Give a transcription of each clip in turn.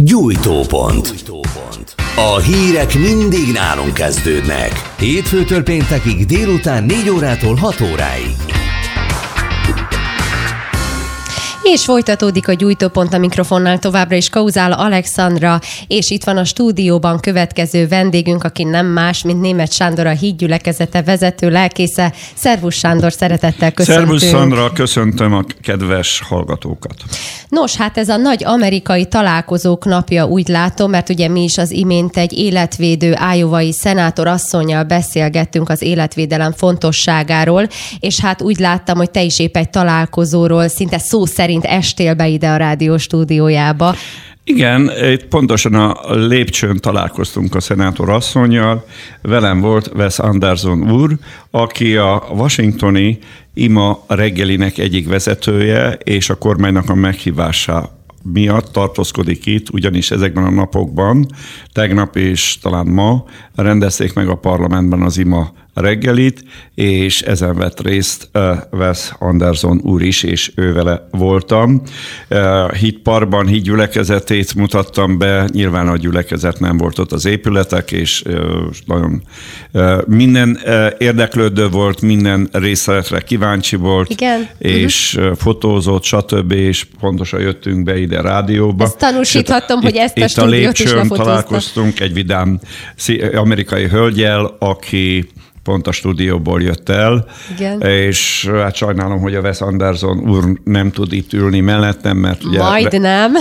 Gyújtópont. A hírek mindig nálunk kezdődnek. Hétfőtől péntekig délután 4 órától 6 óráig. És folytatódik a gyújtópont a mikrofonnál továbbra is Kauzál Alexandra, és itt van a stúdióban következő vendégünk, aki nem más, mint német Sándor, a hídgyülekezete vezető lelkésze. Szervusz Sándor, szeretettel köszöntünk. Szervusz Szandra, köszöntöm a kedves hallgatókat. Nos, hát ez a nagy amerikai találkozók napja úgy látom, mert ugye mi is az imént egy életvédő ájovai szenátor asszonyjal beszélgettünk az életvédelem fontosságáról, és hát úgy láttam, hogy te is épp egy találkozóról szinte szó szerint estél be ide a rádió stúdiójába. Igen, itt pontosan a lépcsőn találkoztunk a szenátor asszonyjal. Velem volt Wes Anderson úr, aki a washingtoni ima reggelinek egyik vezetője, és a kormánynak a meghívása miatt tartózkodik itt, ugyanis ezekben a napokban, tegnap és talán ma rendezték meg a parlamentben az ima reggelit, és ezen vett részt Wes Anderson úr is, és ő vele voltam. Hitparban híd gyülekezetét mutattam be, nyilván a gyülekezet nem volt ott az épületek, és nagyon minden érdeklődő volt, minden részletre kíváncsi volt, Igen. és uh, fotózott, stb., és pontosan jöttünk be ide rádióba. Ezt tanúsíthatom, hogy ezt a itt a is lépcsőn lefotózta. Találkoztunk egy vidám amerikai hölgyel, aki pont a stúdióból jött el, Igen. és hát sajnálom, hogy a Wes Anderson úr nem tud itt ülni mellettem, mert ugye... Majd nem.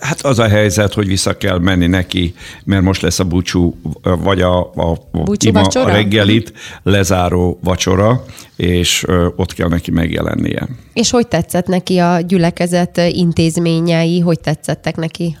Hát az a helyzet, hogy vissza kell menni neki, mert most lesz a búcsú, vagy a, a, Búcsú ima vacsora? a reggelit lezáró vacsora, és ott kell neki megjelennie. És hogy tetszett neki a gyülekezet intézményei, hogy tetszettek neki?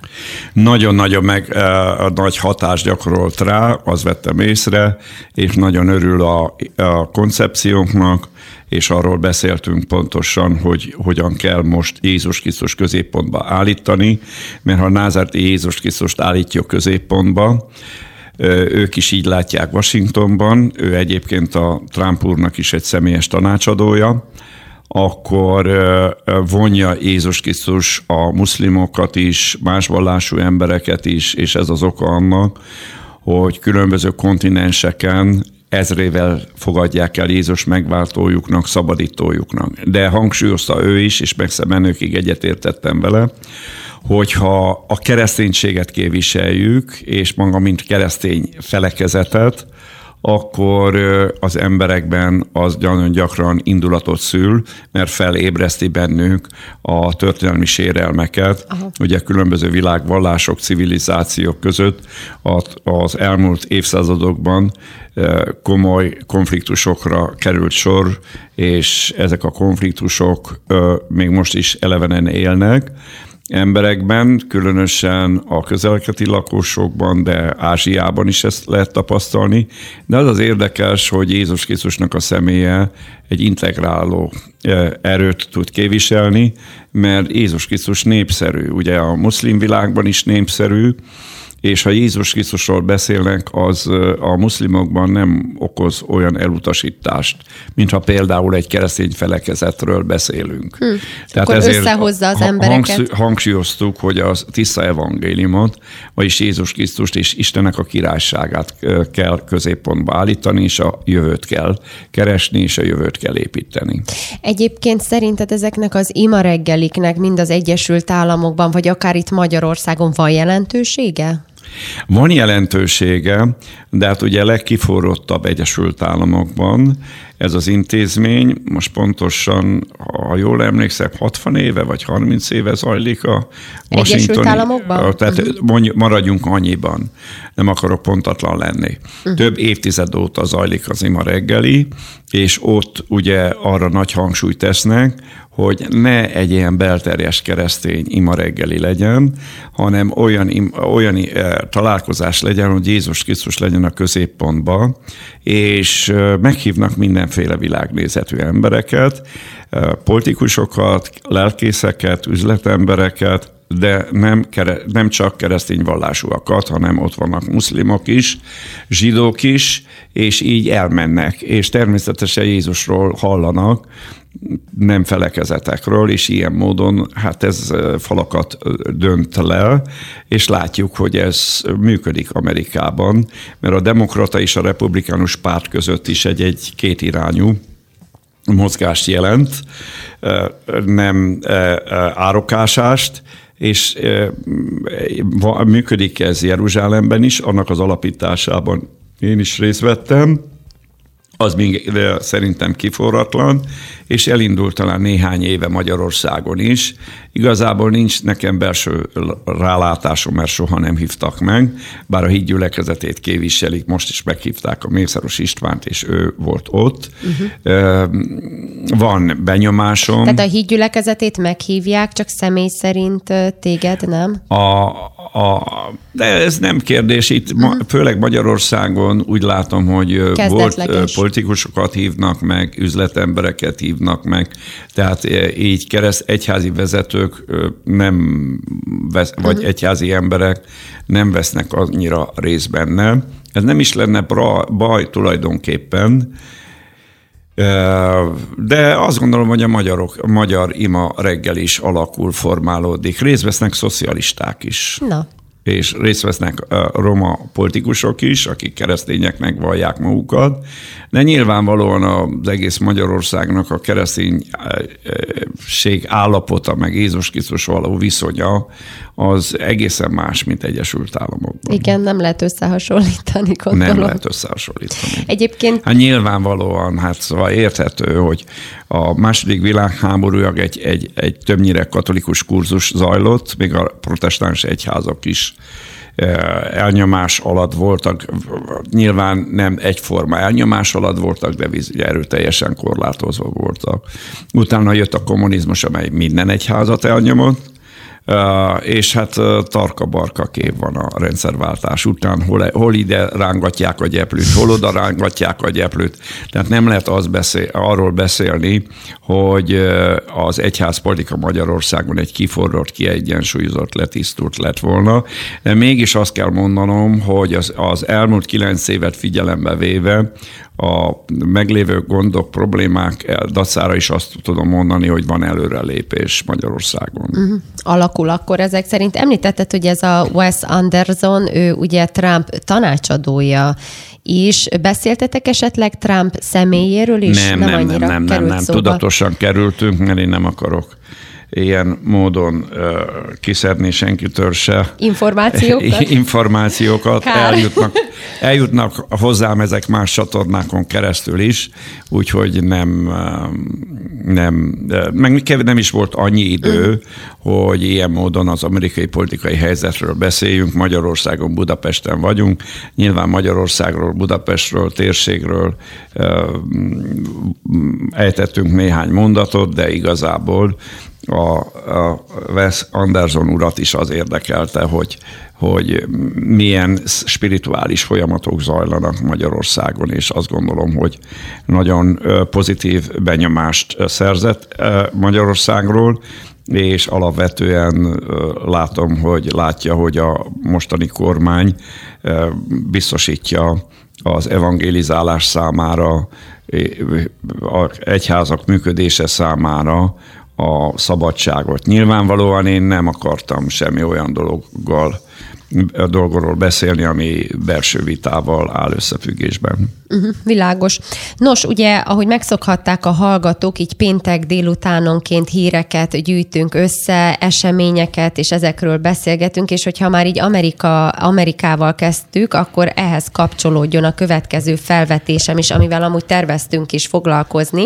Nagyon-nagyon meg a nagy hatást gyakorolt rá, az vettem észre, és nagyon örül a, a koncepciónknak, és arról beszéltünk pontosan, hogy hogyan kell most Jézus Krisztus középpontba állítani, mert ha Názárti Jézus Krisztust állítjuk középpontba, ők is így látják Washingtonban, ő egyébként a Trump úrnak is egy személyes tanácsadója, akkor vonja Jézus Krisztus a muszlimokat is, más vallású embereket is, és ez az oka annak, hogy különböző kontinenseken ezrével fogadják el Jézus megváltójuknak, szabadítójuknak. De hangsúlyozta ő is, és megszem menőkig egyetértettem vele, hogyha a kereszténységet képviseljük, és maga mint keresztény felekezetet, akkor az emberekben az nagyon gyakran indulatot szül, mert felébreszti bennük a történelmi sérelmeket. Aha. Ugye különböző világvallások, civilizációk között az- elmúlt évszázadokban komoly konfliktusokra került sor, és ezek a konfliktusok még most is elevenen élnek emberekben, különösen a közelketi lakosokban, de Ázsiában is ezt lehet tapasztalni. De az az érdekes, hogy Jézus Krisztusnak a személye egy integráló eh, erőt tud képviselni, mert Jézus Krisztus népszerű. Ugye a muszlim világban is népszerű, és ha Jézus Krisztusról beszélnek, az a muszlimokban nem okoz olyan elutasítást, mintha például egy keresztény felekezetről beszélünk. Hm. Akkor összehozza az embereket. hangsúlyoztuk, hogy a tiszta evangéliumot, vagyis Jézus Krisztust és Istennek a királyságát kell középpontba állítani, és a jövőt kell keresni, és a jövőt kell építeni. Egyébként szerinted ezeknek az ima reggeliknek mind az Egyesült Államokban, vagy akár itt Magyarországon van jelentősége? Van jelentősége, de hát ugye legkiforrottabb Egyesült Államokban ez az intézmény, most pontosan, ha jól emlékszem, 60 éve vagy 30 éve zajlik a Egyesült Washingtoni- Államokban? Tehát mondj, maradjunk annyiban, nem akarok pontatlan lenni. Uh-huh. Több évtized óta zajlik az ima reggeli, és ott ugye arra nagy hangsúlyt tesznek, hogy ne egy ilyen belterjes keresztény ima reggeli legyen, hanem olyan, olyan eh, találkozás legyen, hogy Jézus Krisztus legyen a középpontban, és eh, meghívnak mindenféle világnézetű embereket, eh, politikusokat, lelkészeket, üzletembereket, de nem, kere, nem csak keresztény vallásúakat, hanem ott vannak muszlimok is, zsidók is, és így elmennek, és természetesen Jézusról hallanak, nem felekezetekről, és ilyen módon hát ez falakat dönt le, és látjuk, hogy ez működik Amerikában, mert a demokrata és a republikánus párt között is egy-egy kétirányú mozgást jelent, nem árokásást, és működik ez Jeruzsálemben is, annak az alapításában én is részt vettem, az még szerintem kiforratlan, és elindult talán néhány éve Magyarországon is. Igazából nincs nekem belső rálátásom, mert soha nem hívtak meg, bár a hídgyülekezetét képviselik, most is meghívták a Mészáros Istvánt, és ő volt ott. Uh-huh. Van benyomásom. Tehát a hídgyülekezetét meghívják, csak személy szerint téged, nem? A, a, de ez nem kérdés. Itt uh-huh. főleg Magyarországon úgy látom, hogy volt politikusokat hívnak meg, üzletembereket hívnak meg, tehát így kereszt egyházi vezetők nem vesz, vagy uh-huh. egyházi emberek nem vesznek annyira részt benne. Ez nem is lenne baj tulajdonképpen, de azt gondolom, hogy a, magyarok, a magyar ima reggel is alakul, formálódik. Részt vesznek szocialisták is. Na. És részt vesznek roma politikusok is, akik keresztényeknek vallják magukat. De nyilvánvalóan az egész Magyarországnak a kereszténység állapota, meg Jézus Krisztus való viszonya, az egészen más, mint Egyesült Államokban. Igen, nem lehet összehasonlítani, gondolom. Nem lehet összehasonlítani. Egyébként... Hát nyilvánvalóan, hát szóval érthető, hogy a második világháborújag egy, egy, egy többnyire katolikus kurzus zajlott, még a protestáns egyházak is elnyomás alatt voltak, nyilván nem egyforma elnyomás alatt voltak, de erőteljesen korlátozva voltak. Utána jött a kommunizmus, amely minden egyházat elnyomott, és hát tarka-barka kép van a rendszerváltás után, hol, hol ide rángatják a gyeplőt, hol oda rángatják a gyeplőt. Tehát nem lehet az beszél, arról beszélni, hogy az egyházpolitika Magyarországon egy kiforrott, kiegyensúlyozott, letisztult lett volna, de mégis azt kell mondanom, hogy az, az elmúlt kilenc évet figyelembe véve a meglévő gondok, problémák dacára is azt tudom mondani, hogy van előrelépés Magyarországon. Uh-huh. Alakul akkor ezek szerint. Említetted, hogy ez a Wes Anderson, ő ugye Trump tanácsadója is. Beszéltetek esetleg Trump személyéről is? Nem, nem, nem, nem, nem, nem, nem. Tudatosan kerültünk, mert én nem akarok ilyen módon uh, kiszedni senkitől se információkat. információkat eljutnak, eljutnak hozzám ezek más csatornákon keresztül is, úgyhogy nem, nem, meg nem is volt annyi idő, hogy ilyen módon az amerikai politikai helyzetről beszéljünk. Magyarországon, Budapesten vagyunk. Nyilván Magyarországról, Budapestről, térségről ejtettünk néhány mondatot, de igazából a, Wes Anderson urat is az érdekelte, hogy, hogy milyen spirituális folyamatok zajlanak Magyarországon, és azt gondolom, hogy nagyon pozitív benyomást szerzett Magyarországról, és alapvetően látom, hogy látja, hogy a mostani kormány biztosítja az evangelizálás számára, a egyházak működése számára a szabadságot. Nyilvánvalóan én nem akartam semmi olyan dologgal, dolgról beszélni, ami belső vitával áll összefüggésben. Uh-huh, világos. Nos, ugye, ahogy megszokhatták a hallgatók, így péntek délutánonként híreket gyűjtünk össze, eseményeket, és ezekről beszélgetünk, és hogyha már így Amerika, Amerikával kezdtük, akkor ehhez kapcsolódjon a következő felvetésem is, amivel amúgy terveztünk is foglalkozni.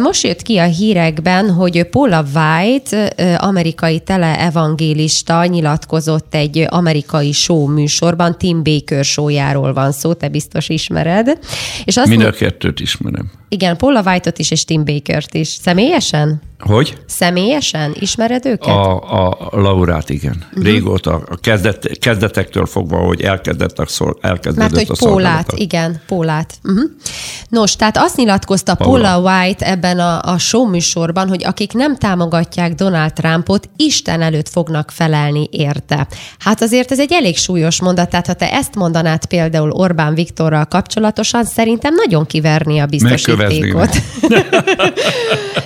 Most jött ki a hírekben, hogy Paula White, amerikai teleevangélista nyilatkozott egy amerikai show műsorban, Tim Baker showjáról van szó, te biztos ismered, és azt Mind a kettőt ismerem. Igen, Paula White-ot is, és Tim Baker-t is. Személyesen? Hogy? Személyesen? Ismered őket? A, a Laurát, igen. Uh-huh. Régóta, a kezdet, kezdetektől fogva, hogy elkezdett szól, elkezdődött Mert hogy a Pólát, igen, Pólát. Uh-huh. Nos, tehát azt nyilatkozta Paula, Paula White ebben a, a show műsorban, hogy akik nem támogatják Donald Trumpot, Isten előtt fognak felelni érte. Hát azért ez egy elég súlyos mondat, tehát ha te ezt mondanád például Orbán Viktorral kapcsolatosan, szerintem nagyon kiverni a biztosítékot.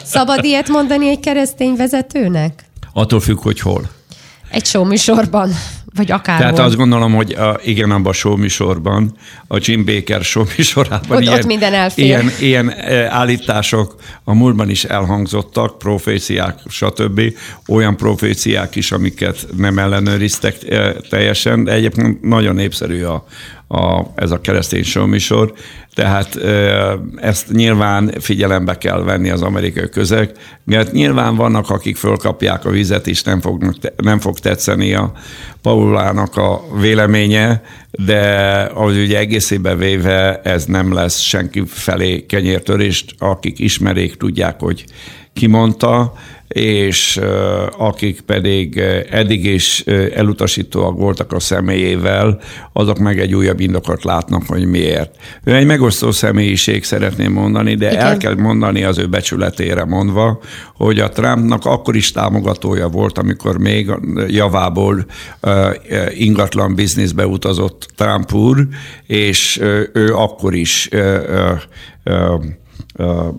Szabad ilyet mondani egy keresztény vezetőnek? Attól függ, hogy hol. Egy show műsorban, vagy akár. Tehát azt gondolom, hogy a, igen, abban a show műsorban, a Jim Baker show műsorában ott, ilyen, ott minden elfér. ilyen, ilyen e, állítások a múltban is elhangzottak, proféciák, stb. Olyan proféciák is, amiket nem ellenőriztek e, teljesen, de egyébként nagyon népszerű a, a, ez a keresztény showműsor, tehát ezt nyilván figyelembe kell venni az amerikai közeg, mert nyilván vannak, akik fölkapják a vizet, és nem, fognak, nem fog tetszeni a Paulának a véleménye, de az ugye egészében véve ez nem lesz senki felé kenyértörést, akik ismerik, tudják, hogy kimondta, és akik pedig eddig is elutasítóak voltak a személyével, azok meg egy újabb indokot látnak, hogy miért. Ő egy megosztó személyiség, szeretném mondani, de Igen. el kell mondani az ő becsületére mondva, hogy a Trumpnak akkor is támogatója volt, amikor még javából ingatlan bizniszbe utazott Trump úr, és ő akkor is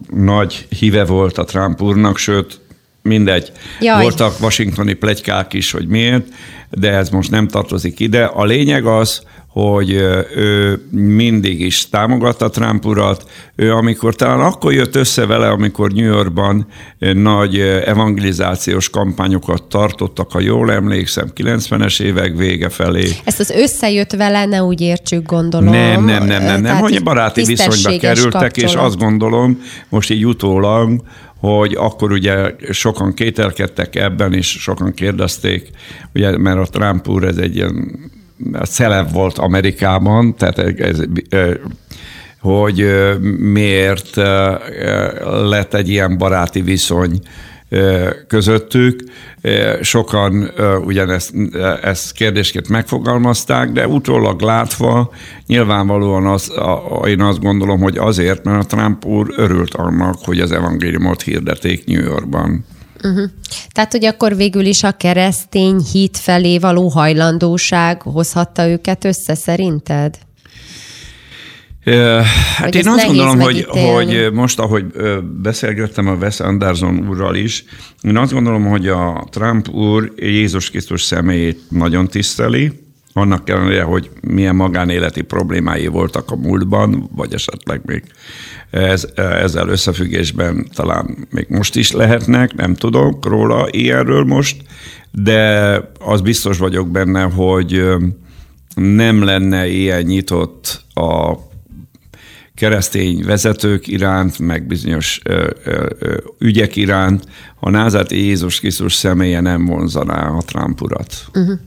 nagy híve volt a Trump úrnak, sőt, mindegy. Jaj. Voltak washingtoni plegykák is, hogy miért, de ez most nem tartozik ide. A lényeg az, hogy ő mindig is támogatta Trump urat. Ő amikor talán akkor jött össze vele, amikor New Yorkban nagy evangelizációs kampányokat tartottak, ha jól emlékszem, 90-es évek vége felé. Ezt az összejött vele, ne úgy értsük, gondolom. Nem, nem, nem, nem, nem hogy baráti viszonyba kerültek, kapcsolat. és azt gondolom, most így utólag, hogy akkor ugye sokan kételkedtek ebben, és sokan kérdezték, ugye, mert a Trump úr ez egy ilyen celeb volt Amerikában, tehát ez, hogy miért lett egy ilyen baráti viszony közöttük. Sokan ugyanezt ezt kérdésként megfogalmazták, de utólag látva nyilvánvalóan az, én azt gondolom, hogy azért, mert a Trump úr örült annak, hogy az evangéliumot hirdeték New Yorkban. Uh-huh. Tehát, hogy akkor végül is a keresztény hit felé való hajlandóság hozhatta őket össze, szerinted? Hát én azt gondolom, hogy, hogy most, ahogy beszélgettem a Wes Anderson úrral is, én azt gondolom, hogy a Trump úr Jézus Krisztus személyét nagyon tiszteli, annak ellenére, hogy milyen magánéleti problémái voltak a múltban, vagy esetleg még ez, ezzel összefüggésben talán még most is lehetnek, nem tudok róla ilyenről most, de az biztos vagyok benne, hogy nem lenne ilyen nyitott a keresztény vezetők iránt, meg bizonyos ö, ö, ö, ügyek iránt, ha Názárti Jézus Krisztus személye nem vonzaná a Trump urat. Uh-huh.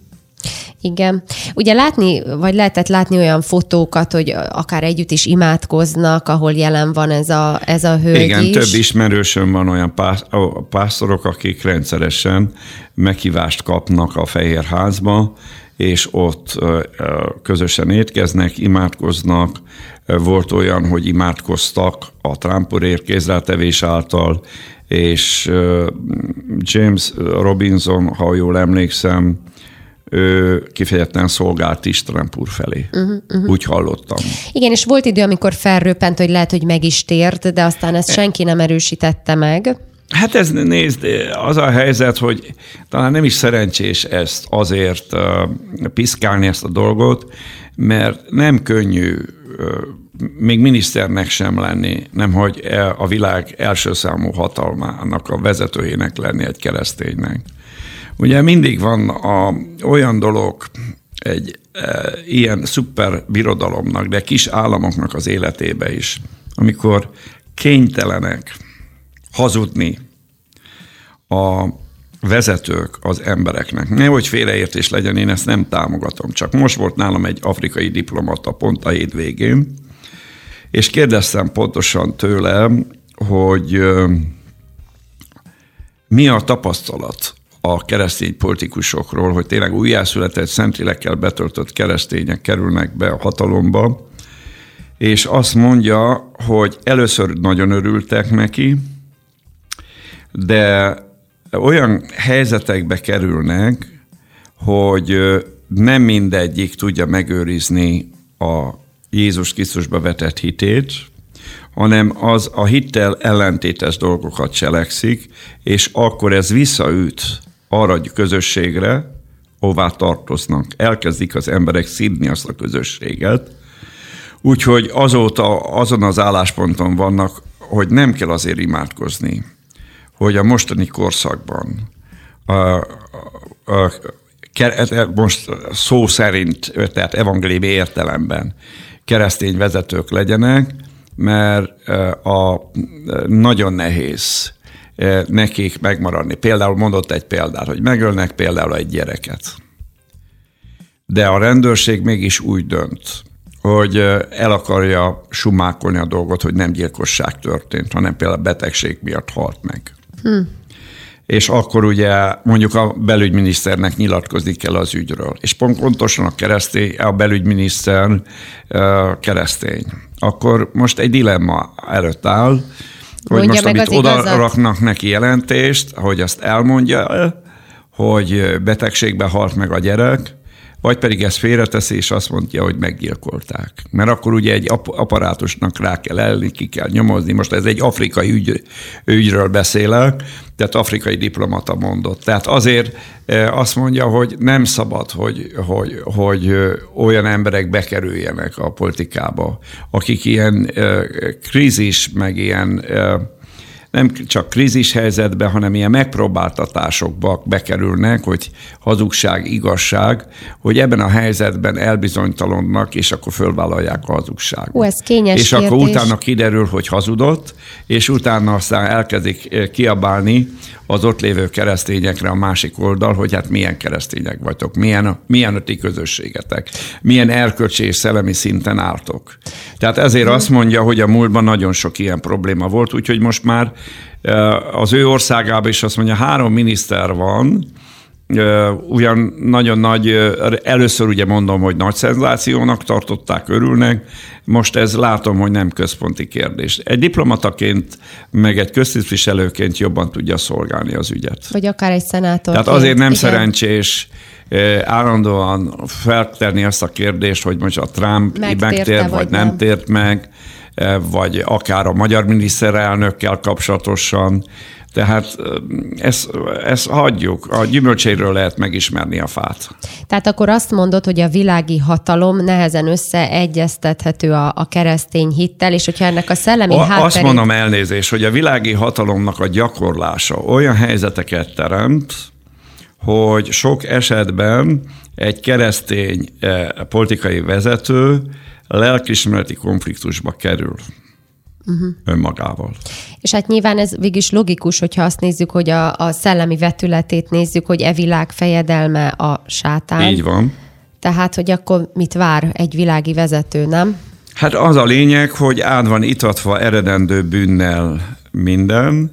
Igen. Ugye látni, vagy lehetett látni olyan fotókat, hogy akár együtt is imádkoznak, ahol jelen van ez a, ez a hölgy Igen, is. több ismerősöm van olyan pásztorok, akik rendszeresen meghívást kapnak a Fehérházba, és ott közösen étkeznek, imádkoznak. Volt olyan, hogy imádkoztak a Trumpurért kézrátevés által, és James Robinson, ha jól emlékszem, ő kifejezetten szolgált is Trump úr felé. Uh-huh, uh-huh. Úgy hallottam. Igen, és volt idő, amikor felröppent, hogy lehet, hogy meg is tért, de aztán ezt senki nem erősítette meg. Hát ez nézd, az a helyzet, hogy talán nem is szerencsés ezt azért uh, piszkálni ezt a dolgot, mert nem könnyű uh, még miniszternek sem lenni, nem hogy e, a világ első számú hatalmának a vezetőjének lenni egy kereszténynek. Ugye mindig van a, olyan dolog egy e, ilyen szuper birodalomnak, de kis államoknak az életébe is, amikor kénytelenek hazudni a vezetők az embereknek. Nehogy félreértés legyen, én ezt nem támogatom. Csak most volt nálam egy afrikai diplomata pont a hétvégén, és kérdeztem pontosan tőle, hogy mi a tapasztalat a keresztény politikusokról, hogy tényleg újjászületett, szentlélekkel betöltött keresztények kerülnek be a hatalomba, és azt mondja, hogy először nagyon örültek neki, de olyan helyzetekbe kerülnek, hogy nem mindegyik tudja megőrizni a Jézus Krisztusba vetett hitét, hanem az a hittel ellentétes dolgokat cselekszik, és akkor ez visszaüt arra a közösségre, hová tartoznak. Elkezdik az emberek szídni azt a közösséget, úgyhogy azóta azon az állásponton vannak, hogy nem kell azért imádkozni, hogy a mostani korszakban a, a, a, most szó szerint, tehát evangéliumi értelemben keresztény vezetők legyenek, mert a, nagyon nehéz nekik megmaradni. Például mondott egy példát, hogy megölnek például egy gyereket. De a rendőrség mégis úgy dönt, hogy el akarja sumákolni a dolgot, hogy nem gyilkosság történt, hanem például betegség miatt halt meg. Hm. És akkor ugye mondjuk a belügyminiszternek nyilatkozni kell az ügyről. És pont pontosan a keresztény, a belügyminiszter keresztény. Akkor most egy dilemma előtt áll, hogy Mondja most amit oda raknak neki jelentést, hogy azt elmondja, hogy betegségbe halt meg a gyerek, vagy pedig ezt félreteszi, és azt mondja, hogy meggyilkolták. Mert akkor ugye egy apparátusnak rá kell elni, ki kell nyomozni. Most ez egy afrikai ügy, ügyről beszélek, tehát afrikai diplomata mondott. Tehát azért e, azt mondja, hogy nem szabad, hogy, hogy, hogy olyan emberek bekerüljenek a politikába, akik ilyen e, krízis, meg ilyen e, nem csak krízis helyzetbe, hanem ilyen megpróbáltatásokba bekerülnek, hogy hazugság, igazság, hogy ebben a helyzetben elbizonytalanodnak, és akkor fölvállalják a hazugságot. Ó, ez kényes És kérdés. akkor utána kiderül, hogy hazudott, és utána aztán elkezdik eh, kiabálni az ott lévő keresztényekre a másik oldal, hogy hát milyen keresztények vagytok, milyen a, milyen a ti közösségetek, milyen erkölcsi és szellemi szinten álltok. Tehát ezért azt mondja, hogy a múltban nagyon sok ilyen probléma volt, úgyhogy most már az ő országában is azt mondja, három miniszter van, ugyan nagyon nagy, először ugye mondom, hogy nagy szenzációnak tartották, örülnek, most ez látom, hogy nem központi kérdés. Egy diplomataként, meg egy köztisztviselőként jobban tudja szolgálni az ügyet. Vagy akár egy szenátor. Tehát azért nem Igen. szerencsés állandóan feltenni azt a kérdést, hogy most a Trump megtért, vagy nem, nem tért meg, vagy akár a magyar miniszterelnökkel kapcsolatosan. Tehát ezt, ezt hagyjuk, a gyümölcséről lehet megismerni a fát. Tehát akkor azt mondod, hogy a világi hatalom nehezen összeegyeztethető a, a keresztény hittel, és hogyha ennek a szellemi a, hátterét... Azt mondom elnézést, hogy a világi hatalomnak a gyakorlása olyan helyzeteket teremt, hogy sok esetben egy keresztény eh, politikai vezető lelkismereti konfliktusba kerül uh-huh. önmagával. És hát nyilván ez végig is logikus, hogyha azt nézzük, hogy a, a szellemi vetületét nézzük, hogy e világ fejedelme a sátán. Így van. Tehát, hogy akkor mit vár egy világi vezető, nem? Hát az a lényeg, hogy át van itatva eredendő bűnnel minden,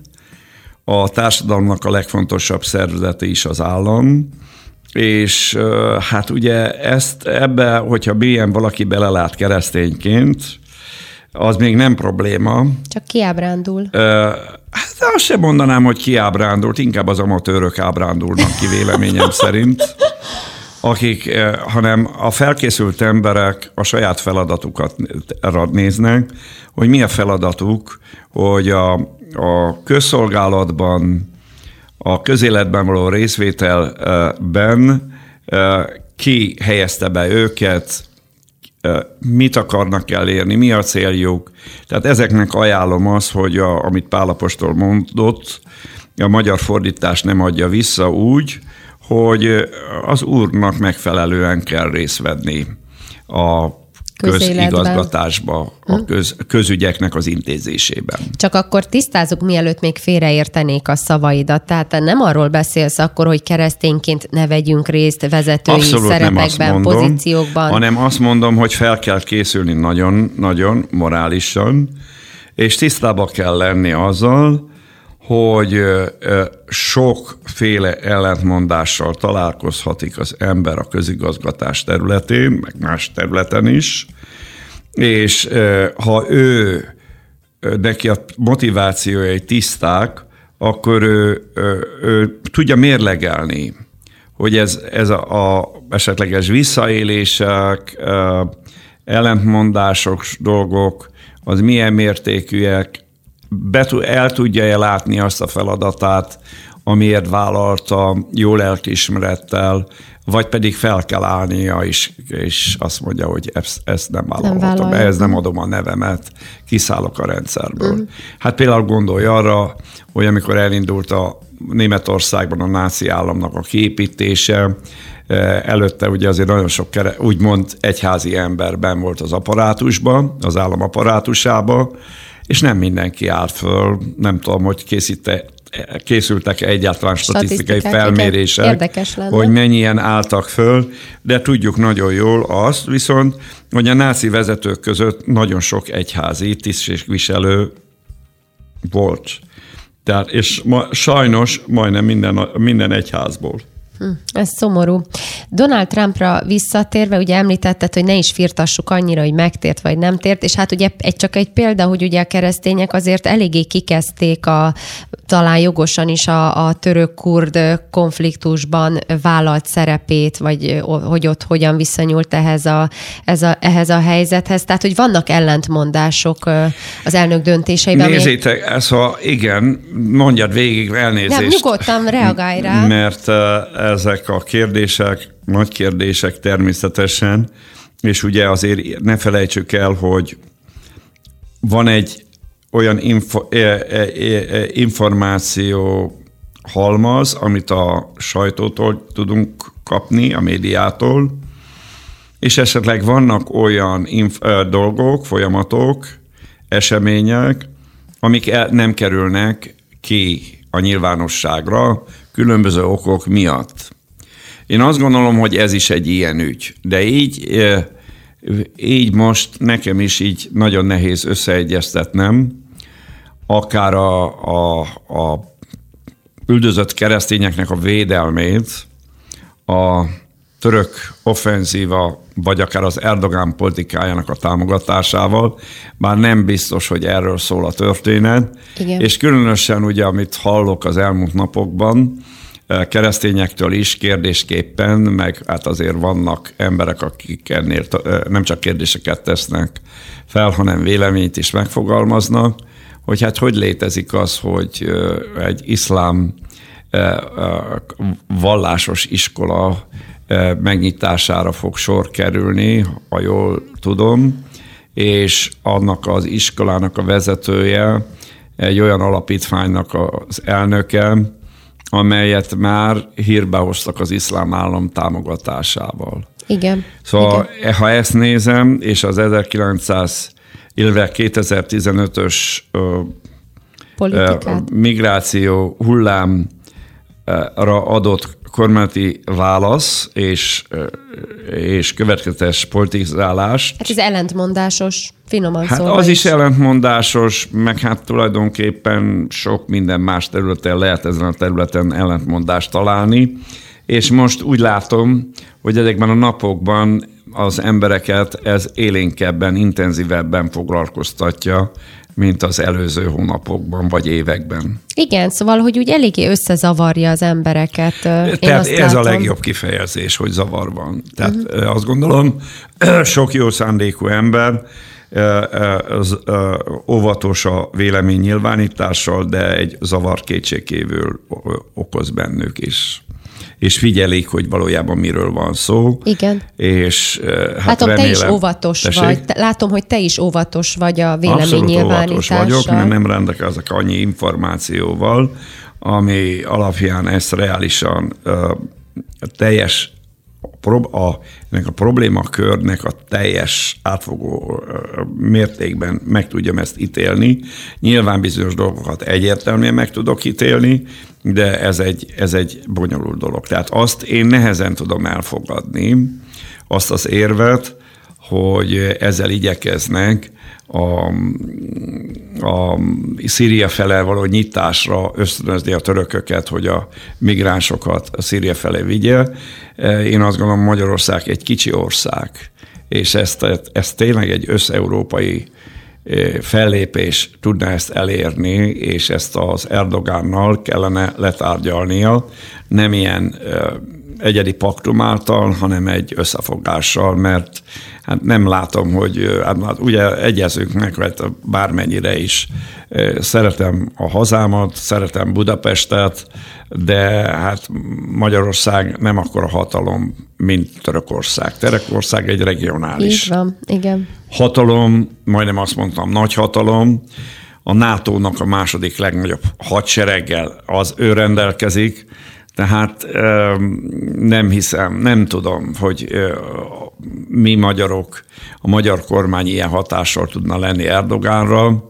a társadalomnak a legfontosabb szervezete is az állam, és hát ugye ezt ebbe, hogyha mélyen valaki belelát keresztényként, az még nem probléma. Csak kiábrándul. Hát azt sem mondanám, hogy kiábrándult, inkább az amatőrök ábrándulnak ki véleményem szerint, akik, hanem a felkészült emberek a saját feladatukat néznek, hogy mi a feladatuk, hogy a, a közszolgálatban, a közéletben való részvételben ki helyezte be őket, mit akarnak elérni, mi a céljuk. Tehát ezeknek ajánlom az, hogy a, amit Pálapostól mondott, a magyar fordítás nem adja vissza úgy, hogy az úrnak megfelelően kell részt venni a közigazgatásba, a hm? köz, közügyeknek az intézésében. Csak akkor tisztázunk, mielőtt még félreértenék a szavaidat. Tehát nem arról beszélsz akkor, hogy keresztényként ne vegyünk részt vezetői Abszolút szerepekben, mondom, pozíciókban. Hanem azt mondom, hogy fel kell készülni nagyon-nagyon morálisan, és tisztába kell lenni azzal, hogy sokféle ellentmondással találkozhatik az ember a közigazgatás területén, meg más területen is, és ha ő neki a motivációi tiszták, akkor ő, ő, ő tudja mérlegelni, hogy ez, ez a, a esetleges visszaélések, ellentmondások, dolgok, az milyen mértékűek, be, el tudja-e látni azt a feladatát, amiért vállalta jó lelkiismerettel, vagy pedig fel kell állnia, és, és azt mondja, hogy ezt, ezt nem vállalhatom, nem ehhez nem adom a nevemet, kiszállok a rendszerből. Mm. Hát például gondolj arra, hogy amikor elindult a Németországban a náci államnak a kiépítése, eh, előtte ugye azért nagyon sok kere, úgymond egyházi emberben volt az apparátusban, az állam apparátusába, és nem mindenki állt föl, nem tudom, hogy készíte, készültek -e egyáltalán statisztikai felmérések, Érdekes lenne. hogy mennyien álltak föl, de tudjuk nagyon jól azt viszont, hogy a náci vezetők között nagyon sok egyházi tisztségviselő volt. Tehát, és ma, sajnos majdnem minden, minden egyházból. Hm, ez szomorú. Donald Trumpra visszatérve, ugye említetted, hogy ne is firtassuk annyira, hogy megtért vagy nem tért, és hát ugye egy, csak egy példa, hogy ugye a keresztények azért eléggé kikezdték a talán jogosan is a, a török-kurd konfliktusban vállalt szerepét, vagy hogy ott hogyan viszonyult ehhez a, ez a, ehhez a helyzethez. Tehát, hogy vannak ellentmondások az elnök döntéseiben. Nézzétek, ami... ez a, igen, mondjad végig, elnézést. Nem, nyugodtan reagálj rá. Mert ezek a kérdések, nagy kérdések természetesen, és ugye azért ne felejtsük el, hogy van egy olyan info, e, e, e, információ halmaz, amit a sajtótól tudunk kapni, a médiától, és esetleg vannak olyan inf- dolgok, folyamatok, események, amik el, nem kerülnek ki a nyilvánosságra különböző okok miatt. Én azt gondolom, hogy ez is egy ilyen ügy, de így, így most nekem is így nagyon nehéz összeegyeztetnem, akár a, a, a üldözött keresztényeknek a védelmét, a török offenzíva, vagy akár az Erdogán politikájának a támogatásával, bár nem biztos, hogy erről szól a történet. Igen. És különösen ugye, amit hallok az elmúlt napokban, eh, keresztényektől is kérdésképpen, meg hát azért vannak emberek, akik ennél eh, nem csak kérdéseket tesznek fel, hanem véleményt is megfogalmaznak, hogy hát hogy létezik az, hogy egy iszlám vallásos iskola megnyitására fog sor kerülni, ha jól tudom, és annak az iskolának a vezetője egy olyan alapítványnak az elnöke, amelyet már hírbe hoztak az iszlám állam támogatásával. Igen. Szóval Igen. ha ezt nézem, és az 1900 illetve 2015-ös Politikát. migráció hullámra adott kormányzati válasz és, és következetes politizálást. Hát ez ellentmondásos, finoman hát szólva az is. is ellentmondásos, meg hát tulajdonképpen sok minden más területen lehet ezen a területen ellentmondást találni, és most úgy látom, hogy ezekben a napokban az embereket ez élénkebben, intenzívebben foglalkoztatja, mint az előző hónapokban vagy években. Igen, szóval, hogy úgy eléggé összezavarja az embereket. Én Tehát ez látom. a legjobb kifejezés, hogy zavar van. Tehát uh-huh. azt gondolom, sok jó szándékú ember az óvatos a vélemény nyilvánítással, de egy zavar kétségkívül okoz bennük is és figyelik, hogy valójában miről van szó. Igen. És hát Látom, remélem, te is óvatos tessék? vagy. Látom, hogy te is óvatos vagy a vélemény nyilvánítással. vagyok, mert nem rendelkezek annyi információval, ami alapján ezt reálisan uh, teljes a, ennek a problémakörnek a teljes átfogó mértékben meg tudjam ezt ítélni. Nyilván bizonyos dolgokat egyértelműen meg tudok ítélni, de ez egy, ez egy bonyolult dolog. Tehát azt én nehezen tudom elfogadni, azt az érvet, hogy ezzel igyekeznek a, a Szíria fele való nyitásra ösztönözni a törököket, hogy a migránsokat a Szíria felé vigye. Én azt gondolom, Magyarország egy kicsi ország, és ezt, ezt tényleg egy összeurópai fellépés tudna ezt elérni, és ezt az Erdogánnal kellene letárgyalnia, nem ilyen egyedi paktum által, hanem egy összefogással, mert hát nem látom, hogy hát, hát ugye egyezünk meg, hogy bármennyire is szeretem a hazámat, szeretem Budapestet, de hát Magyarország nem akkora hatalom, mint Törökország. Törökország egy regionális Így van, igen. hatalom, majdnem azt mondtam, nagy hatalom, a NATO-nak a második legnagyobb hadsereggel az ő rendelkezik, tehát nem hiszem, nem tudom, hogy mi magyarok, a magyar kormány ilyen hatással tudna lenni Erdogánra,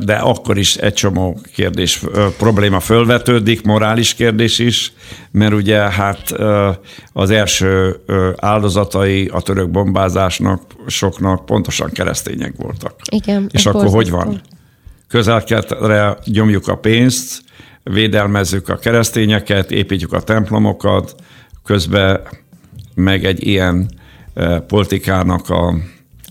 de akkor is egy csomó kérdés, probléma fölvetődik, morális kérdés is, mert ugye hát az első áldozatai a török bombázásnak soknak pontosan keresztények voltak. Igen. És akkor hogy van? Közelketre nyomjuk a pénzt, védelmezzük a keresztényeket, építjük a templomokat, közben meg egy ilyen politikának a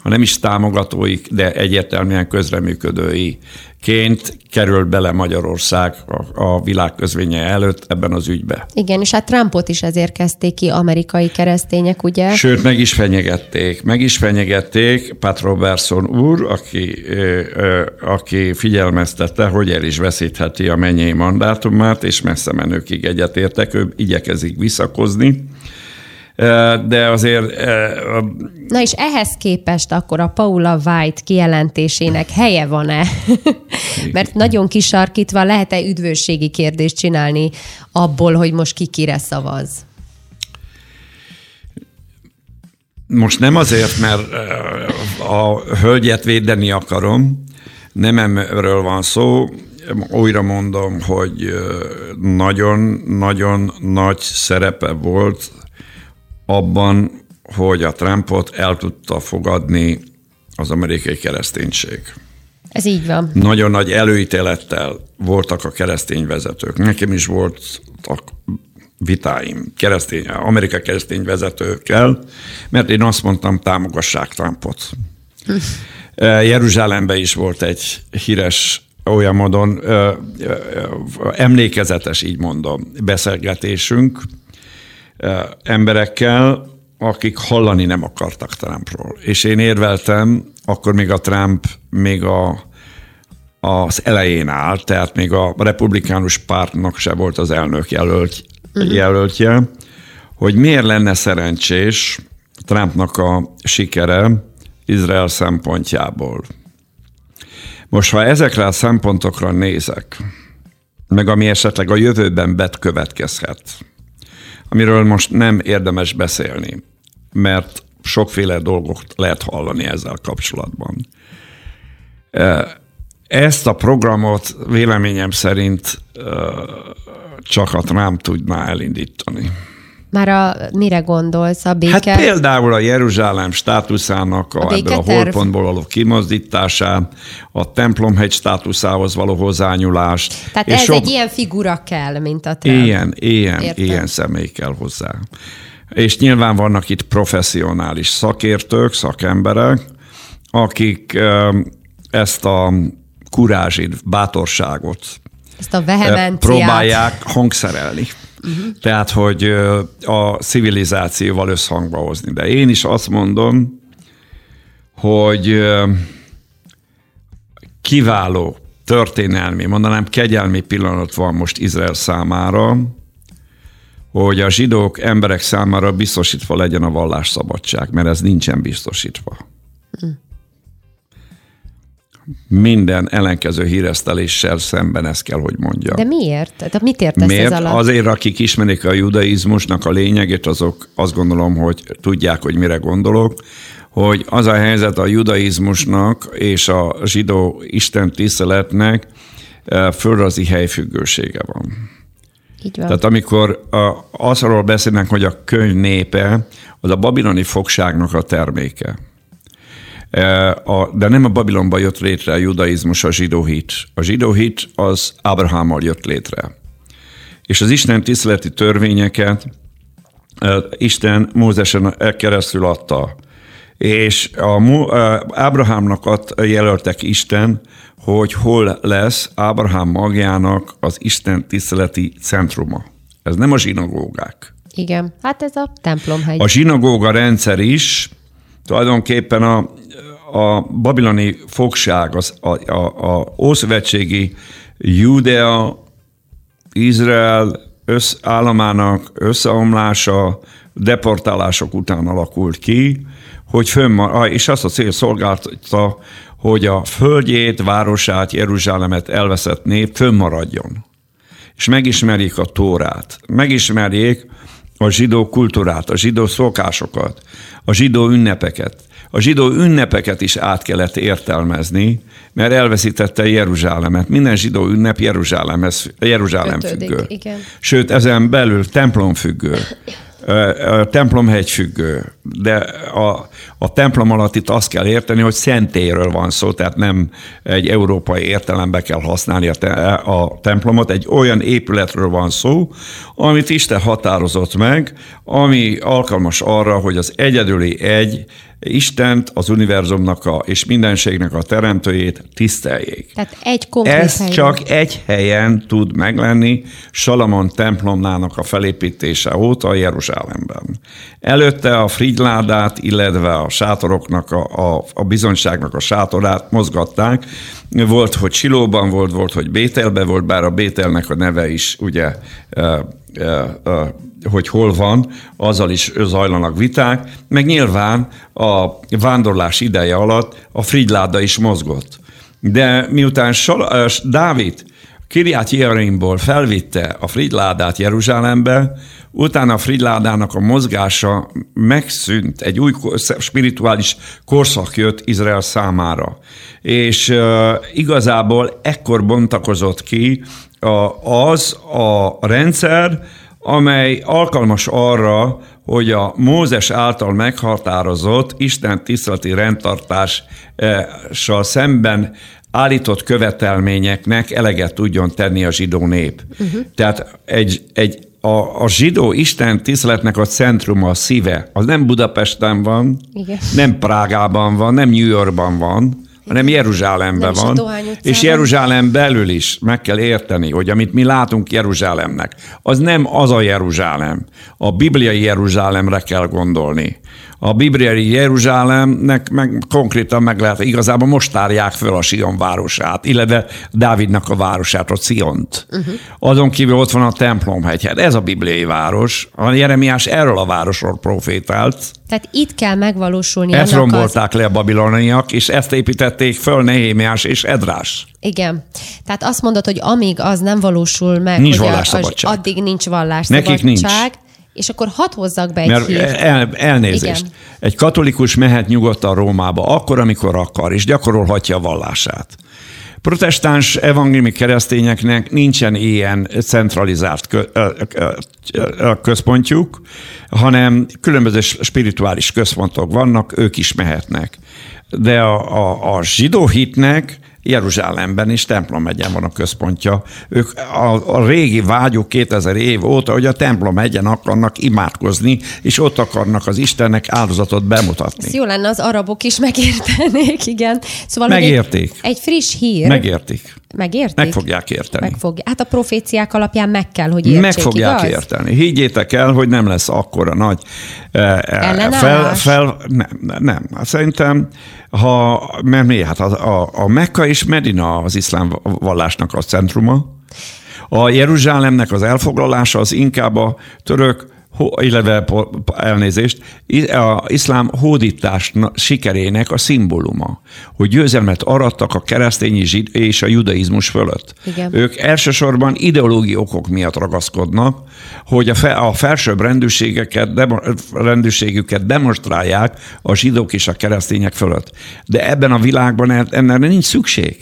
ha nem is támogatóik, de egyértelműen közreműködőiként kerül bele Magyarország a, a világ közvénye előtt ebben az ügybe. Igen, és hát Trumpot is ezért kezdték ki amerikai keresztények, ugye? Sőt, meg is fenyegették. Meg is fenyegették Pat Robertson úr, aki, aki figyelmeztette, hogy el is veszítheti a mennyei mandátumát, és messze menőkig egyetértek, ő igyekezik visszakozni de azért... Na és ehhez képest akkor a Paula White kijelentésének helye van-e? Mert nagyon kisarkítva lehet-e üdvösségi kérdést csinálni abból, hogy most ki kire szavaz? Most nem azért, mert a hölgyet védeni akarom, nem erről van szó, újra mondom, hogy nagyon-nagyon nagy szerepe volt abban, hogy a Trumpot el tudta fogadni az amerikai kereszténység. Ez így van. Nagyon nagy előítélettel voltak a keresztény vezetők. Nekem is voltak vitáim keresztény, amerikai keresztény vezetőkkel, mert én azt mondtam, támogassák Trumpot. Jeruzsálemben is volt egy híres olyan módon ö, ö, emlékezetes, így mondom, beszélgetésünk, emberekkel, akik hallani nem akartak Trumpról. És én érveltem, akkor még a Trump még a, az elején áll, tehát még a republikánus pártnak se volt az elnök jelölt, uh-huh. jelöltje, hogy miért lenne szerencsés Trumpnak a sikere Izrael szempontjából. Most, ha ezekre a szempontokra nézek, meg ami esetleg a jövőben betkövetkezhet, amiről most nem érdemes beszélni, mert sokféle dolgot lehet hallani ezzel kapcsolatban. Ezt a programot véleményem szerint csak a Trump tudná elindítani. Már a, mire gondolsz? A béke? Hát például a Jeruzsálem státuszának a, a ebből a holpontból való kimozdításán, a templomhegy státuszához való hozzányulást. Tehát ez sok... egy ilyen figura kell, mint a Trump. Ilyen, ilyen, ilyen személy kell hozzá. És nyilván vannak itt professzionális szakértők, szakemberek, akik ezt a kurázsit, bátorságot ezt a vehemenciát. próbálják hangszerelni. Uh-huh. Tehát, hogy a civilizációval összhangba hozni. De én is azt mondom, hogy kiváló történelmi, mondanám kegyelmi pillanat van most Izrael számára, hogy a zsidók emberek számára biztosítva legyen a vallásszabadság, mert ez nincsen biztosítva. Uh-huh minden ellenkező híreszteléssel szemben ezt kell, hogy mondja. De miért? Tehát mit értesz miért? ez alatt? Azért, akik ismerik a judaizmusnak a lényegét, azok azt gondolom, hogy tudják, hogy mire gondolok, hogy az a helyzet a judaizmusnak és a zsidó Isten tiszteletnek eh, földrajzi helyfüggősége van. Így van. Tehát amikor a, azról beszélnek, hogy a könyv népe, az a babiloni fogságnak a terméke. E, a, de nem a Babilonba jött létre a judaizmus, a zsidó hit. A zsidó hit az Ábrahámmal jött létre. És az Isten tiszteleti törvényeket e, Isten Mózesen keresztül adta. És a Ábrahámnak ad, jelöltek Isten, hogy hol lesz Ábrahám magjának az Isten tiszteleti centruma. Ez nem a zsinagógák. Igen, hát ez a templomhegy. A zsinagóga rendszer is tulajdonképpen a, a babiloni fogság, az, a, a, a ószövetségi Judea, Izrael össz, államának összeomlása, deportálások után alakult ki, hogy fönnmar, és azt a cél szolgálta, hogy a földjét, városát, Jeruzsálemet elveszett nép fönnmaradjon. És megismerjék a Tórát, megismerjék a zsidó kultúrát, a zsidó szokásokat, a zsidó ünnepeket. A zsidó ünnepeket is át kellett értelmezni, mert elveszítette Jeruzsálemet. Minden zsidó ünnep Jeruzsálemhez, Jeruzsálem Kötődik, függő. Igen. Sőt, ezen belül templom függő templomhegy függő, de a, a templom alatt itt azt kell érteni, hogy szentéről van szó, tehát nem egy európai értelembe kell használni a, te, a templomot, egy olyan épületről van szó, amit Isten határozott meg, ami alkalmas arra, hogy az egyedüli egy Istent, az univerzumnak a, és mindenségnek a teremtőjét tiszteljék. Tehát egy konkrét Ez helyen. csak egy helyen tud meglenni Salamon templomnának a felépítése óta Jeruzsálemben. Előtte a frigyládát, illetve a sátoroknak, a, a, a bizonyságnak a sátorát mozgatták. Volt, hogy Silóban volt, volt, hogy Bételbe volt, bár a Bételnek a neve is ugye hogy hol van, azzal is zajlanak viták, meg nyilván a vándorlás ideje alatt a Fridláda is mozgott. De miután Dávid Kiriát Jerimból felvitte a Fridládát Jeruzsálembe, utána a Fridládának a mozgása megszűnt, egy új spirituális korszak jött Izrael számára. És uh, igazából ekkor bontakozott ki az a rendszer, amely alkalmas arra, hogy a Mózes által meghatározott Isten tiszteleti rendtartással szemben állított követelményeknek eleget tudjon tenni a zsidó nép. Uh-huh. Tehát egy, egy, a, a zsidó Isten tiszteletnek a centruma, a szíve, az nem Budapesten van, Igen. nem Prágában van, nem New Yorkban van, hanem Jeruzsálemben van. És Jeruzsálem belül is meg kell érteni, hogy amit mi látunk Jeruzsálemnek, az nem az a Jeruzsálem. A bibliai Jeruzsálemre kell gondolni a bibliai Jeruzsálemnek meg konkrétan meg lehet, igazából most tárják föl a Sion városát, illetve Dávidnak a városát, a Ciont. Uh-huh. Azon kívül ott van a templomhegy. Hát ez a bibliai város. A Jeremiás erről a városról profétált. Tehát itt kell megvalósulni. Ezt rombolták az... le a babiloniak, és ezt építették föl Nehémiás és Edrás. Igen. Tehát azt mondod, hogy amíg az nem valósul meg, nincs hogy a, addig nincs vallásszabadság. Nekik nincs. És akkor hadd hozzak be egy Mert hírt. El, elnézést. Igen. Egy katolikus mehet nyugodtan Rómába akkor, amikor akar, és gyakorolhatja a vallását. Protestáns evangéliumi keresztényeknek nincsen ilyen centralizált központjuk, hanem különböző spirituális központok vannak, ők is mehetnek. De a, a, a zsidó hitnek Jeruzsálemben is templom megyen van a központja. Ők a, a régi vágyuk 2000 év óta, hogy a templom megyen akarnak imádkozni, és ott akarnak az Istennek áldozatot bemutatni. Ez jó lenne, az arabok is megértenék, igen. Szóval Megérték. Egy, egy friss hír. Megértik. Megértik? Meg fogják érteni. Meg fog, hát a proféciák alapján meg kell, hogy értsék, Meg fogják igaz? érteni. Higgyétek el, hogy nem lesz akkora nagy eh, eh fel, fel, nem, nem. Szerintem ha, mert mi? Hát a, a, a Mekka és Medina az iszlám vallásnak a centruma. A Jeruzsálemnek az elfoglalása az inkább a török illetve elnézést, a iszlám hódítás sikerének a szimbóluma, hogy győzelmet arattak a keresztény és a judaizmus fölött. Igen. Ők elsősorban ideológiai okok miatt ragaszkodnak, hogy a, fe, a felsőbb rendőrségeket, demo, rendőrségüket demonstrálják a zsidók és a keresztények fölött. De ebben a világban ennek nincs szükség.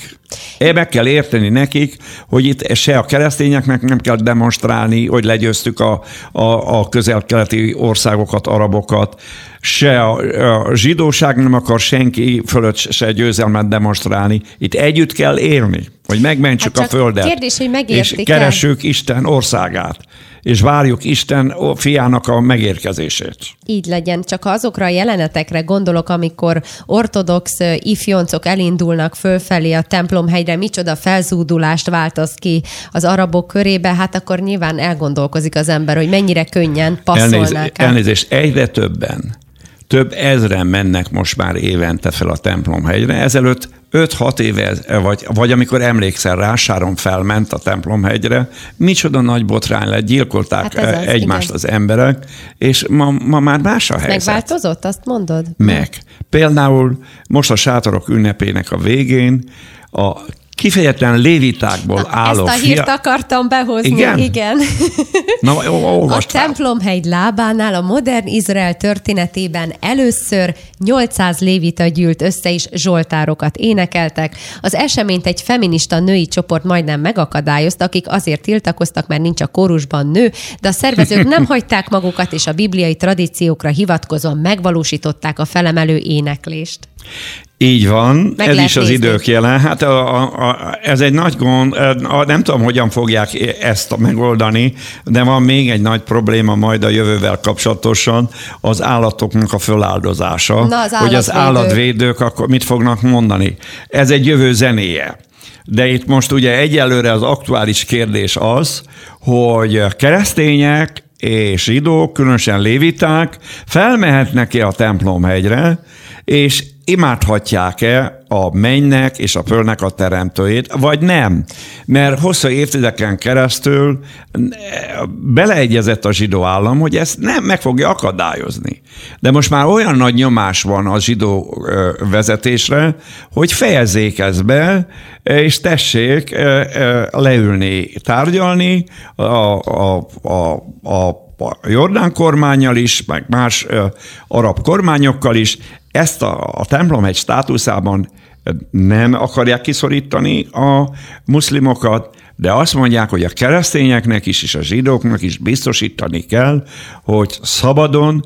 Meg kell érteni nekik, hogy itt se a keresztényeknek nem kell demonstrálni, hogy legyőztük a, a, a közel-keleti országokat, arabokat, se a, a zsidóság nem akar senki fölött se győzelmet demonstrálni. Itt együtt kell élni, hogy megmentsük hát a földet. Kérdés, hogy és keressük Isten országát és várjuk Isten fiának a megérkezését. Így legyen, csak azokra a jelenetekre gondolok, amikor ortodox ifjoncok elindulnak fölfelé a templomhegyre, micsoda felzúdulást változ ki az arabok körébe, hát akkor nyilván elgondolkozik az ember, hogy mennyire könnyen passzolnák Elnéz, Elnézést, egyre többen több ezren mennek most már évente fel a templomhegyre. Ezelőtt 5-6 éve, vagy, vagy amikor emlékszel rá, Sáron felment a templomhegyre, micsoda nagy botrány lett, gyilkolták hát az, egymást igen. az emberek, és ma, ma már más a helyzet. Megváltozott, azt mondod? Meg. Például most a sátorok ünnepének a végén a kifejezetten lévitákból álló Ezt a hírt fia... akartam behozni, igen. igen. Na, a templomhegy lábánál a modern Izrael történetében először 800 lévita gyűlt össze is zsoltárokat énekeltek. Az eseményt egy feminista női csoport majdnem megakadályozta, akik azért tiltakoztak, mert nincs a kórusban nő, de a szervezők nem hagyták magukat, és a bibliai tradíciókra hivatkozóan megvalósították a felemelő éneklést. Így van, Meg ez is az nézni. idők jelen. Hát a, a, a, ez egy nagy gond, a, nem tudom, hogyan fogják ezt megoldani, de van még egy nagy probléma majd a jövővel kapcsolatosan, az állatoknak a föláldozása. Na, az hogy az állatvédők akkor mit fognak mondani. Ez egy jövő zenéje. De itt most ugye egyelőre az aktuális kérdés az, hogy keresztények és zsidók, különösen léviták felmehetnek-e a templomhegyre, és imádhatják-e a mennynek és a földnek a teremtőjét, vagy nem. Mert hosszú évtizedeken keresztül beleegyezett a zsidó állam, hogy ezt nem meg fogja akadályozni. De most már olyan nagy nyomás van a zsidó vezetésre, hogy fejezzék ezt be, és tessék leülni, tárgyalni a, a, a, a a Jordán kormányjal is, meg más arab kormányokkal is, ezt a, a templom egy státuszában nem akarják kiszorítani a muszlimokat, de azt mondják, hogy a keresztényeknek is, és a zsidóknak is biztosítani kell, hogy szabadon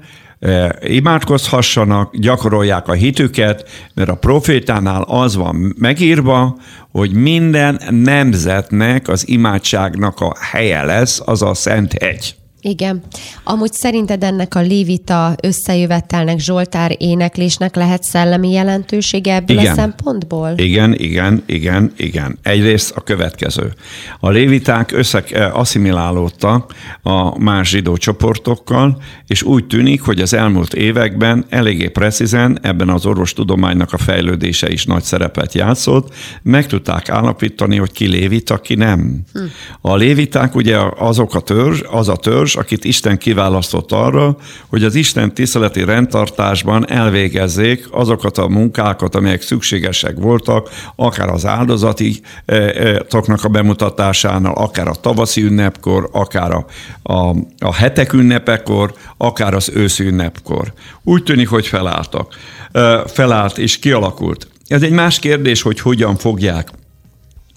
imádkozhassanak, gyakorolják a hitüket, mert a profétánál az van megírva, hogy minden nemzetnek az imádságnak a helye lesz, az a Szent Hegy. Igen. Amúgy szerinted ennek a lévita összejövetelnek, Zsoltár éneklésnek lehet szellemi jelentősége ebből igen. a szempontból? Igen, igen, igen, igen. Egyrészt a következő. A léviták össze asszimilálódtak a más zsidó csoportokkal, és úgy tűnik, hogy az elmúlt években eléggé precízen ebben az orvostudománynak a fejlődése is nagy szerepet játszott, meg tudták állapítani, hogy ki lévita, ki nem. Hm. A léviták ugye azok a törzs, az a törzs, akit Isten kiválasztott arra, hogy az Isten tiszteleti rendtartásban elvégezzék azokat a munkákat, amelyek szükségesek voltak, akár az áldozati eh, eh, toknak a bemutatásánál, akár a tavaszi ünnepkor, akár a, a, a hetek ünnepekor, akár az őszi ünnepkor. Úgy tűnik, hogy felálltak. Eh, felállt és kialakult. Ez egy más kérdés, hogy hogyan fogják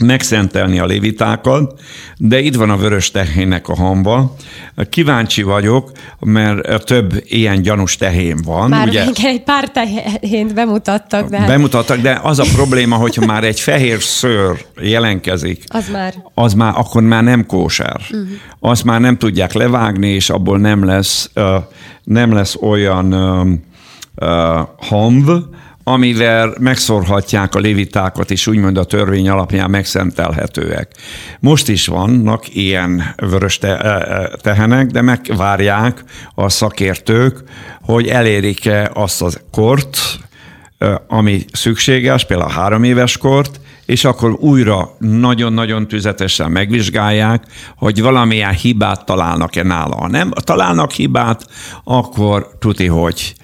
megszentelni a lévitákat, de itt van a vörös tehének a hamba. Kíváncsi vagyok, mert több ilyen gyanús tehén van. Már ugye? egy pár tehént bemutattak. De... Hát- bemutattak, de az a probléma, hogyha már egy fehér szőr jelenkezik, az már, az már akkor már nem kóser. Uh-huh. Azt már nem tudják levágni, és abból nem lesz, nem lesz olyan hamv, amivel megszorhatják a lévitákat, és úgymond a törvény alapján megszentelhetőek. Most is vannak ilyen vörös te- e, e, tehenek, de megvárják a szakértők, hogy elérik-e azt a kort, e, ami szükséges, például a három éves kort, és akkor újra nagyon-nagyon tüzetesen megvizsgálják, hogy valamilyen hibát találnak-e nála. Ha nem találnak hibát, akkor tuti, hogy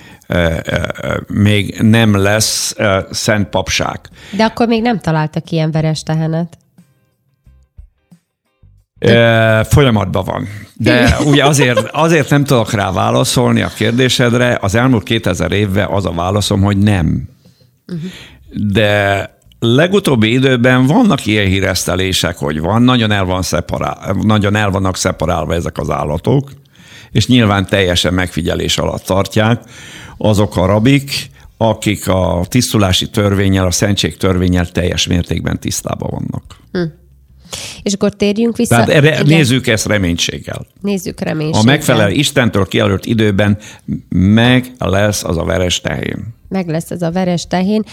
még nem lesz szent papság. De akkor még nem találtak ilyen veres tehenet. E, folyamatban van. De ugye azért, azért nem tudok rá válaszolni a kérdésedre. Az elmúlt 2000 évben az a válaszom, hogy nem. Uh-huh. De legutóbbi időben vannak ilyen híresztelések, hogy van, nagyon el, van szeparál, nagyon el vannak szeparálva ezek az állatok, és nyilván teljesen megfigyelés alatt tartják azok a rabik, akik a tisztulási törvényel, a szentség törvényel teljes mértékben tisztában vannak. Hm. És akkor térjünk vissza. Tehát erre, nézzük ezt reménységgel. Nézzük reménységgel. A megfelelő Istentől kijelölt időben meg lesz az a veres tehén. Meg lesz ez a veres tehén.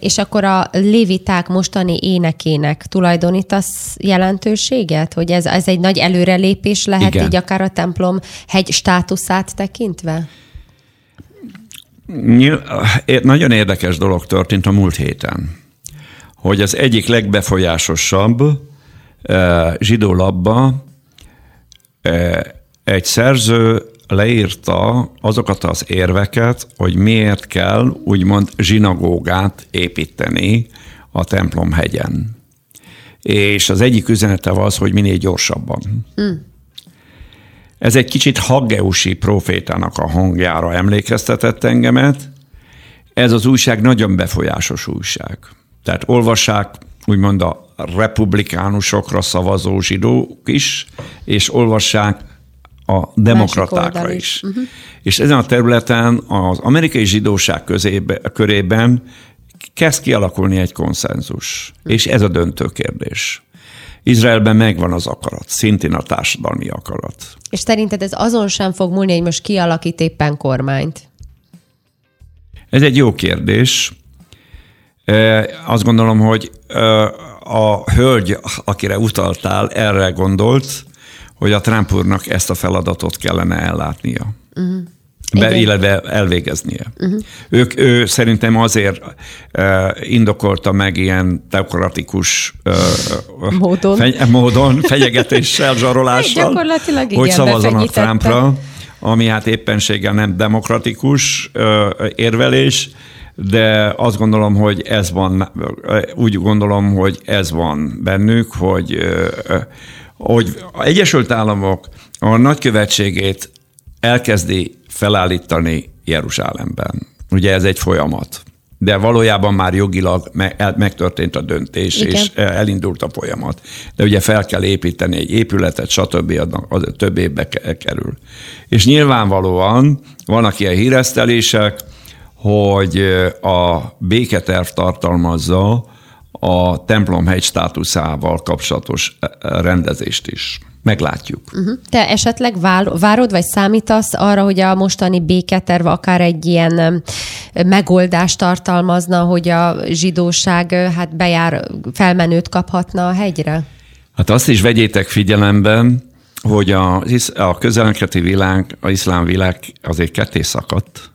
És akkor a léviták mostani énekének tulajdonítasz jelentőséget? Hogy ez, ez egy nagy előrelépés lehet Igen. így akár a templom hegy státuszát tekintve? Nagyon érdekes dolog történt a múlt héten, hogy az egyik legbefolyásosabb zsidó labba egy szerző leírta azokat az érveket, hogy miért kell úgymond zsinagógát építeni a templom hegyen. És az egyik üzenete az, hogy minél gyorsabban. Hmm. Ez egy kicsit Haggeusi profétának a hangjára emlékeztetett engemet. Ez az újság nagyon befolyásos újság. Tehát olvassák úgymond a republikánusokra szavazó zsidók is, és olvassák a demokratákra is. Uh-huh. És ezen a területen az amerikai zsidóság közébe, körében kezd kialakulni egy konszenzus. Uh-huh. És ez a döntő kérdés. Izraelben megvan az akarat, szintén a társadalmi akarat. És szerinted ez azon sem fog múlni, hogy most kialakít éppen kormányt? Ez egy jó kérdés. Azt gondolom, hogy a hölgy, akire utaltál, erre gondolt, hogy a Trump úrnak ezt a feladatot kellene ellátnia. Uh-huh. Be, illetve elvégeznie. Uh-huh. Ők, ő szerintem azért uh, indokolta meg ilyen teokratikus uh, módon. Feny, módon, fenyegetéssel, zsarolással, Gyakorlatilag igen, hogy szavazzanak Trumpra, ami hát éppenséggel nem demokratikus uh, érvelés, de azt gondolom, hogy ez van, úgy gondolom, hogy ez van bennük, hogy, hogy a Egyesült Államok a nagykövetségét elkezdi felállítani Jeruzsálemben. Ugye ez egy folyamat. De valójában már jogilag megtörtént a döntés, Igen. és elindult a folyamat. De ugye fel kell építeni egy épületet, stb. az több évbe kerül. És nyilvánvalóan vannak ilyen híresztelések, hogy a béketerv tartalmazza a templomhegy státuszával kapcsolatos rendezést is. Meglátjuk. Uh-huh. Te esetleg várod, vagy számítasz arra, hogy a mostani béketerv akár egy ilyen megoldást tartalmazna, hogy a zsidóság hát bejár, felmenőt kaphatna a hegyre? Hát azt is vegyétek figyelembe, hogy a, a közelkeleti világ, a iszlám világ azért ketté szakadt,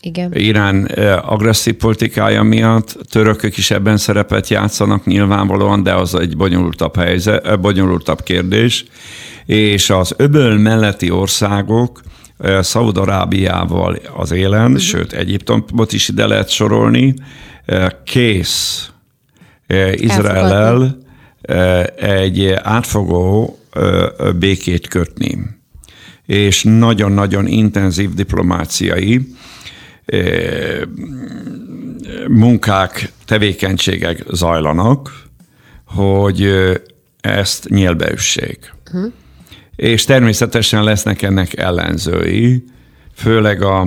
igen. Irán agresszív politikája miatt, törökök is ebben szerepet játszanak nyilvánvalóan, de az egy bonyolultabb, helyzet, bonyolultabb kérdés. És az öböl melletti országok, Szaudarábiával az élen, uh-huh. sőt Egyiptomot is ide lehet sorolni, kész Izraellel egy átfogó békét kötni. És nagyon-nagyon intenzív diplomáciai munkák, tevékenységek zajlanak, hogy ezt nyílbeüssék. Uh-huh. És természetesen lesznek ennek ellenzői, főleg a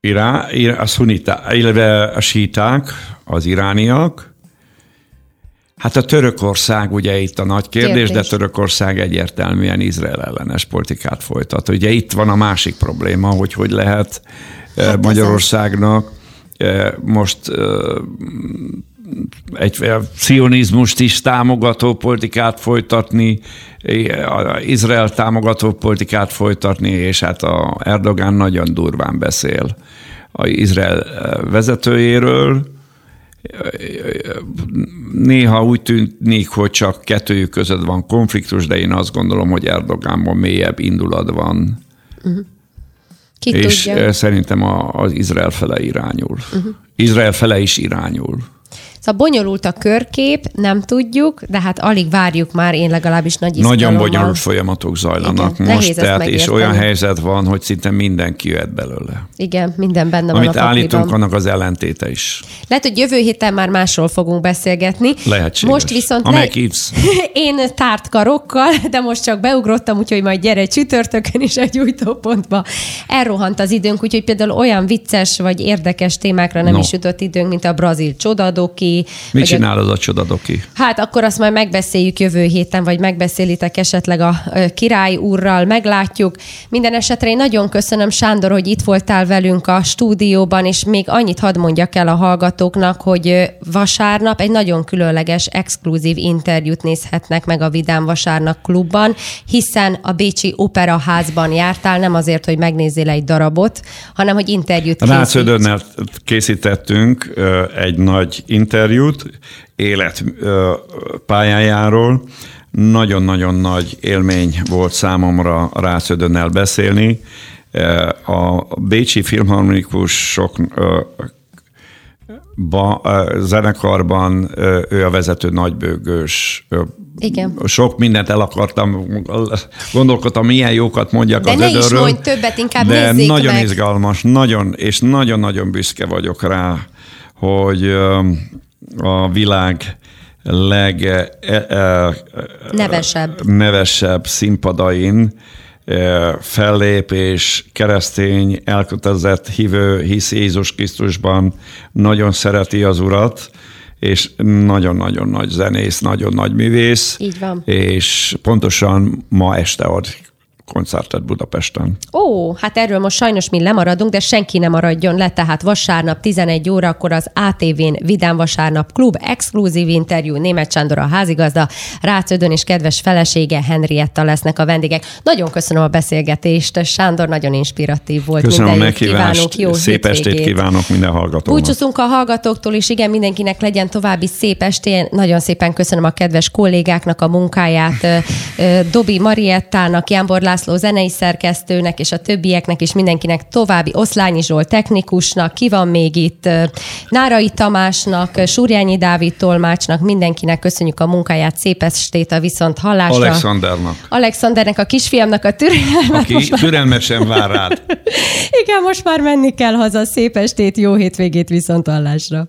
irá, a szunita, illetve a síták, az irániak, Hát a Törökország ugye itt a nagy kérdés, kérdés, de Törökország egyértelműen Izrael ellenes politikát folytat. Ugye itt van a másik probléma, hogy hogy lehet eh, hát Magyarországnak eh, most eh, egy cionizmust is támogató politikát folytatni, Izrael támogató politikát folytatni, és hát a Erdogán nagyon durván beszél a Izrael vezetőjéről, Néha úgy tűnik, hogy csak kettőjük között van konfliktus, de én azt gondolom, hogy Erdogánban mélyebb indulat van. Uh-huh. Ki és tudja? szerintem az Izrael fele irányul. Uh-huh. Izrael fele is irányul. Szóval bonyolult a körkép, nem tudjuk, de hát alig várjuk már, én legalábbis nagy Nagyon bonyolult folyamatok zajlanak Igen, most, tehát, és olyan helyzet van, hogy szinte mindenki jöhet belőle. Igen, minden benne Amit van a állítunk, annak az ellentéte is. Lehet, hogy jövő héten már másról fogunk beszélgetni. Lehetséges. Most viszont le... én tárt karokkal, de most csak beugrottam, úgyhogy majd gyere csütörtökön is egy új pontba. Elrohant az időnk, úgyhogy például olyan vicces vagy érdekes témákra nem no. is jutott időnk, mint a brazil csodadoki. Mit csinál az a csodadoki? Hát akkor azt majd megbeszéljük jövő héten, vagy megbeszélitek esetleg a király úrral, meglátjuk. Minden esetre én nagyon köszönöm, Sándor, hogy itt voltál velünk a stúdióban, és még annyit hadd mondjak el a hallgatóknak, hogy vasárnap egy nagyon különleges, exkluzív interjút nézhetnek meg a Vidám Vasárnap klubban, hiszen a Bécsi Opera házban jártál, nem azért, hogy megnézzél egy darabot, hanem hogy interjút készít. készítettünk egy nagy interjút élet pályájáról. Nagyon-nagyon nagy élmény volt számomra Rácödönnel beszélni. A Bécsi Filmharmonikusok ba, zenekarban ő a vezető nagybőgős. Igen. Sok mindent el akartam, gondolkodtam, milyen jókat mondjak de az ne ödörről. is mondj többet, inkább De nagyon meg. izgalmas, nagyon, és nagyon-nagyon büszke vagyok rá, hogy a világ leg e, e, nevesebb. nevesebb színpadain fellépés, keresztény, elkötelezett hívő, hisz Jézus Krisztusban, nagyon szereti az Urat, és nagyon-nagyon nagy zenész, nagyon nagy művész. Így van. És pontosan ma este ad koncertet Budapesten. Ó, hát erről most sajnos mi lemaradunk, de senki nem maradjon le, tehát vasárnap 11 órakor az ATV-n Vidám Vasárnap Klub, exkluzív interjú, Német Sándor a házigazda, Rácödön és kedves felesége Henrietta lesznek a vendégek. Nagyon köszönöm a beszélgetést, Sándor nagyon inspiratív volt. Köszönöm a meghívást, jó szép hétvégét. estét kívánok minden hallgatónak. Búcsúzunk a hallgatóktól is, igen, mindenkinek legyen további szép estén. Nagyon szépen köszönöm a kedves kollégáknak a munkáját, Dobi Mariettának, Jánbor László zenei szerkesztőnek és a többieknek és mindenkinek további Oszlányi Zsolt technikusnak, ki van még itt, Nárai Tamásnak, Súrjányi Dávid tolmácsnak, mindenkinek köszönjük a munkáját, szép estét a viszont hallásra. Alexandernak. Alexandernek, a kisfiamnak a türelmet. Aki már... türelmesen vár rád. Igen, most már menni kell haza, szép estét, jó hétvégét viszont hallásra.